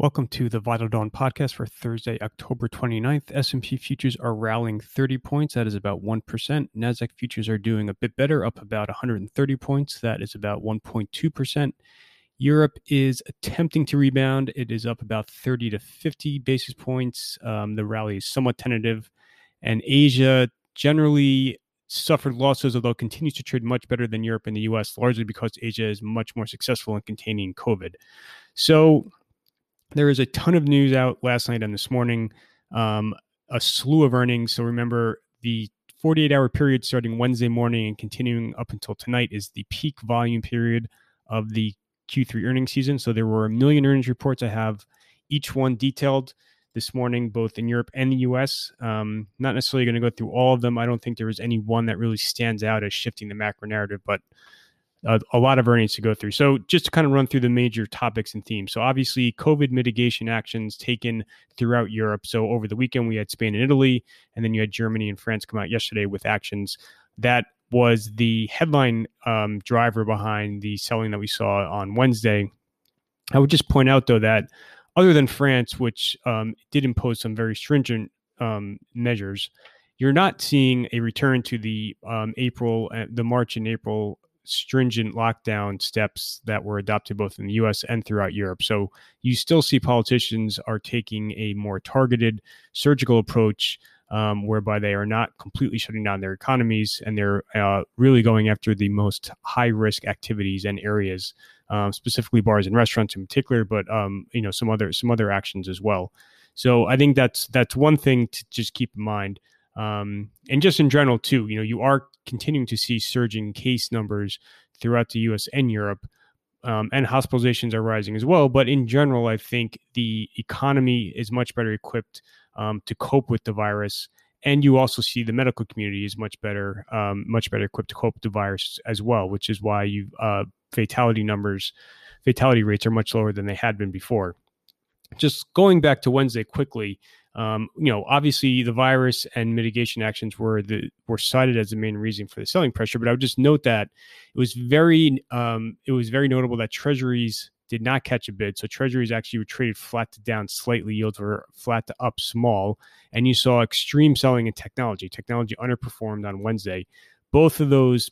Welcome to the Vital Dawn podcast for Thursday, October 29th. S&P futures are rallying 30 points. That is about 1%. Nasdaq futures are doing a bit better, up about 130 points. That is about 1.2%. Europe is attempting to rebound. It is up about 30 to 50 basis points. Um, the rally is somewhat tentative. And Asia generally suffered losses, although continues to trade much better than Europe and the US, largely because Asia is much more successful in containing COVID. So there is a ton of news out last night and this morning, um, a slew of earnings. So remember, the 48 hour period starting Wednesday morning and continuing up until tonight is the peak volume period of the Q3 earnings season. So there were a million earnings reports. I have each one detailed this morning, both in Europe and the US. Um, not necessarily going to go through all of them. I don't think there was any one that really stands out as shifting the macro narrative, but a, a, lot of earnings to go through. So, just to kind of run through the major topics and themes. So, obviously, COVID mitigation actions taken throughout Europe. So, over the weekend, we had Spain and Italy, and then you had Germany and France come out yesterday with actions that was the headline um, driver behind the selling that we saw on Wednesday. I would just point out, though, that other than France, which um, did impose some very stringent um, measures, you're not seeing a return to the um, April, uh, the March and April stringent lockdown steps that were adopted both in the US and throughout Europe. So you still see politicians are taking a more targeted surgical approach um, whereby they are not completely shutting down their economies and they're uh, really going after the most high risk activities and areas, um, specifically bars and restaurants in particular, but um, you know some other some other actions as well. So I think that's that's one thing to just keep in mind. Um, and just in general, too, you know, you are continuing to see surging case numbers throughout the US and Europe. Um, and hospitalizations are rising as well. But in general, I think the economy is much better equipped um, to cope with the virus. And you also see the medical community is much better, um, much better equipped to cope with the virus as well, which is why you uh, fatality numbers, fatality rates are much lower than they had been before. Just going back to Wednesday quickly, um, you know, obviously the virus and mitigation actions were the were cited as the main reason for the selling pressure. But I would just note that it was very um, it was very notable that Treasuries did not catch a bid. So Treasuries actually were traded flat to down slightly. Yields were flat to up small, and you saw extreme selling in technology. Technology underperformed on Wednesday. Both of those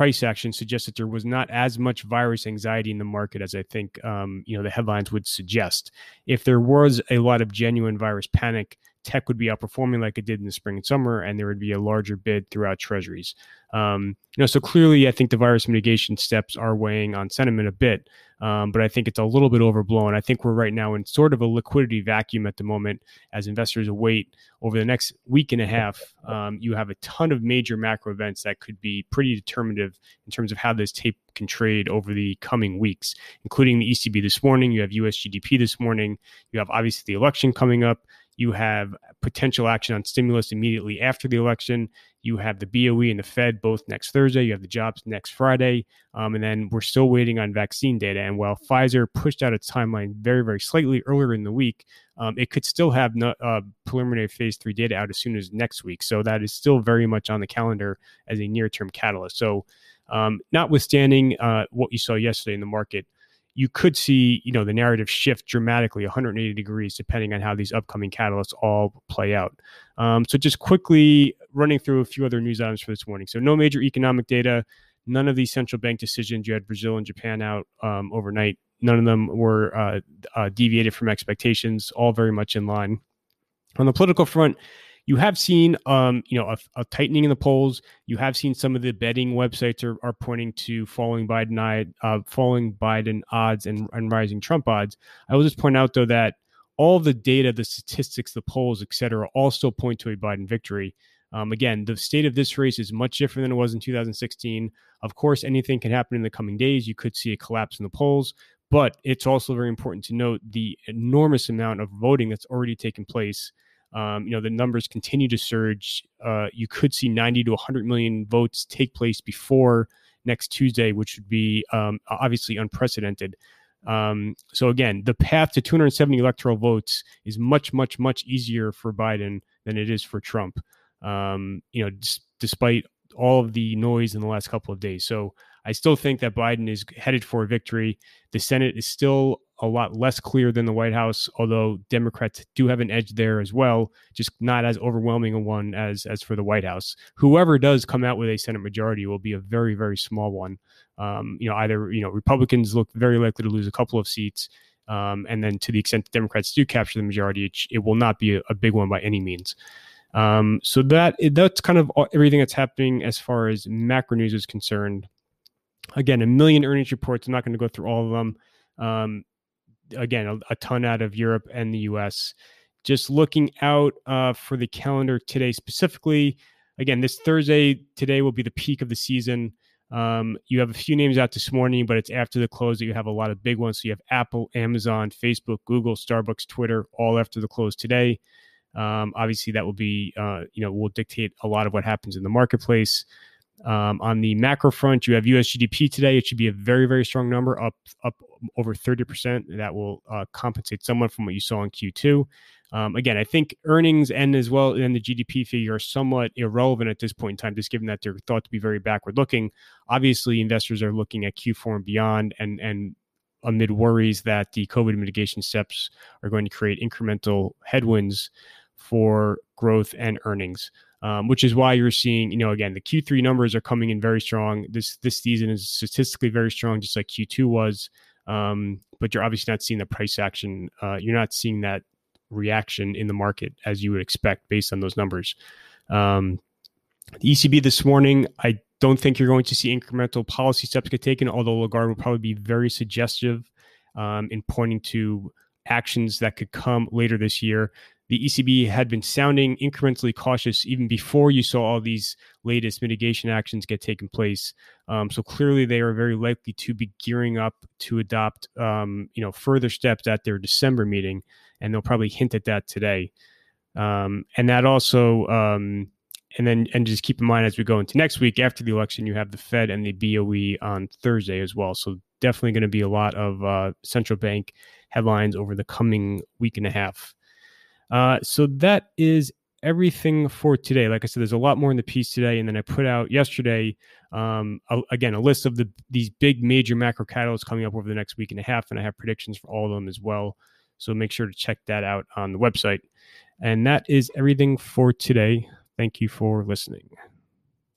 price action suggests that there was not as much virus anxiety in the market as I think um, you know the headlines would suggest. If there was a lot of genuine virus panic, tech would be outperforming like it did in the spring and summer, and there would be a larger bid throughout treasuries. Um, you know, so clearly, I think the virus mitigation steps are weighing on sentiment a bit, um, but I think it's a little bit overblown. I think we're right now in sort of a liquidity vacuum at the moment as investors await over the next week and a half. Um, you have a ton of major macro events that could be pretty determinative in terms of how this tape can trade over the coming weeks, including the ECB this morning. You have US GDP this morning. You have obviously the election coming up. You have potential action on stimulus immediately after the election. You have the BOE and the Fed both next Thursday. You have the jobs next Friday. Um, and then we're still waiting on vaccine data. And while Pfizer pushed out its timeline very, very slightly earlier in the week, um, it could still have no, uh, preliminary phase three data out as soon as next week. So that is still very much on the calendar as a near term catalyst. So, um, notwithstanding uh, what you saw yesterday in the market, you could see, you know, the narrative shift dramatically 180 degrees depending on how these upcoming catalysts all play out. Um, so just quickly running through a few other news items for this morning. So no major economic data, none of these central bank decisions. You had Brazil and Japan out um, overnight. None of them were uh, uh, deviated from expectations. All very much in line. On the political front, you have seen um, you know a, a, tightening in the polls. You have seen some of the betting websites are, are pointing to falling Biden uh, falling Biden odds and, and rising Trump odds. I will just point out though that all the data, the statistics, the polls, et cetera, all still point to a Biden victory. Um, again, the state of this race is much different than it was in 2016. Of course, anything can happen in the coming days. You could see a collapse in the polls, but it's also very important to note the enormous amount of voting that's already taken place um, you know, the numbers continue to surge. Uh, you could see 90 to 100 million votes take place before next Tuesday, which would be um, obviously unprecedented. Um, so again, the path to 270 electoral votes is much, much, much easier for Biden than it is for Trump. Um, you know, d- despite all of the noise in the last couple of days. So I still think that Biden is headed for a victory. The Senate is still a lot less clear than the White House, although Democrats do have an edge there as well, just not as overwhelming a one as as for the White House. Whoever does come out with a Senate majority will be a very very small one. Um, you know, either you know Republicans look very likely to lose a couple of seats, um, and then to the extent Democrats do capture the majority, it, it will not be a, a, big one by any means. Um, so that that's kind of everything that's happening as far as macro news is concerned. Again, a million earnings reports. I'm not going to go through all of them. Um, again, a, a, ton out of Europe and the U.S. Just looking out uh, for the calendar today specifically. Again, this Thursday today will be the peak of the season. Um, you have a few names out this morning, but it's after the close that you have a lot of big ones. So you have Apple, Amazon, Facebook, Google, Starbucks, Twitter, all after the close today. Um, obviously, that will be, uh, you know, will dictate a lot of what happens in the marketplace. Um, on the macro front, you have US GDP today. It should be a very, very strong number, up up over 30%. That will uh, compensate somewhat from what you saw in Q2. Um, again, I think earnings and as well and the GDP figure are somewhat irrelevant at this point in time, just given that they're thought to be very backward looking. Obviously, investors are looking at Q4 and beyond, and and amid worries that the COVID mitigation steps are going to create incremental headwinds for growth and earnings. Um, which is why you're seeing, you know, again, the Q3 numbers are coming in very strong. This this season is statistically very strong, just like Q2 was. Um, but you're obviously not seeing the price action. Uh, you're not seeing that reaction in the market as you would expect based on those numbers. Um, the ECB this morning, I don't think you're going to see incremental policy steps get taken, although Lagarde will probably be very suggestive um, in pointing to actions that could come later this year the ECB had been sounding incrementally cautious even before you saw all these latest mitigation actions get taken place. Um, so clearly, they are very likely to be gearing up to adopt, um, you know, further steps at their December meeting, and they'll probably hint at that today. Um, and that also, um, and then, and just keep in mind as we go into next week after the election, you have the Fed and the BOE on Thursday as well. So definitely going to be a lot of uh, central bank headlines over the coming week and a half. Uh, so that is everything for today. Like I said, there's a lot more in the piece today, and then I put out yesterday um, a, again a list of the these big major macro catalysts coming up over the next week and a half, and I have predictions for all of them as well. So make sure to check that out on the website. And that is everything for today. Thank you for listening.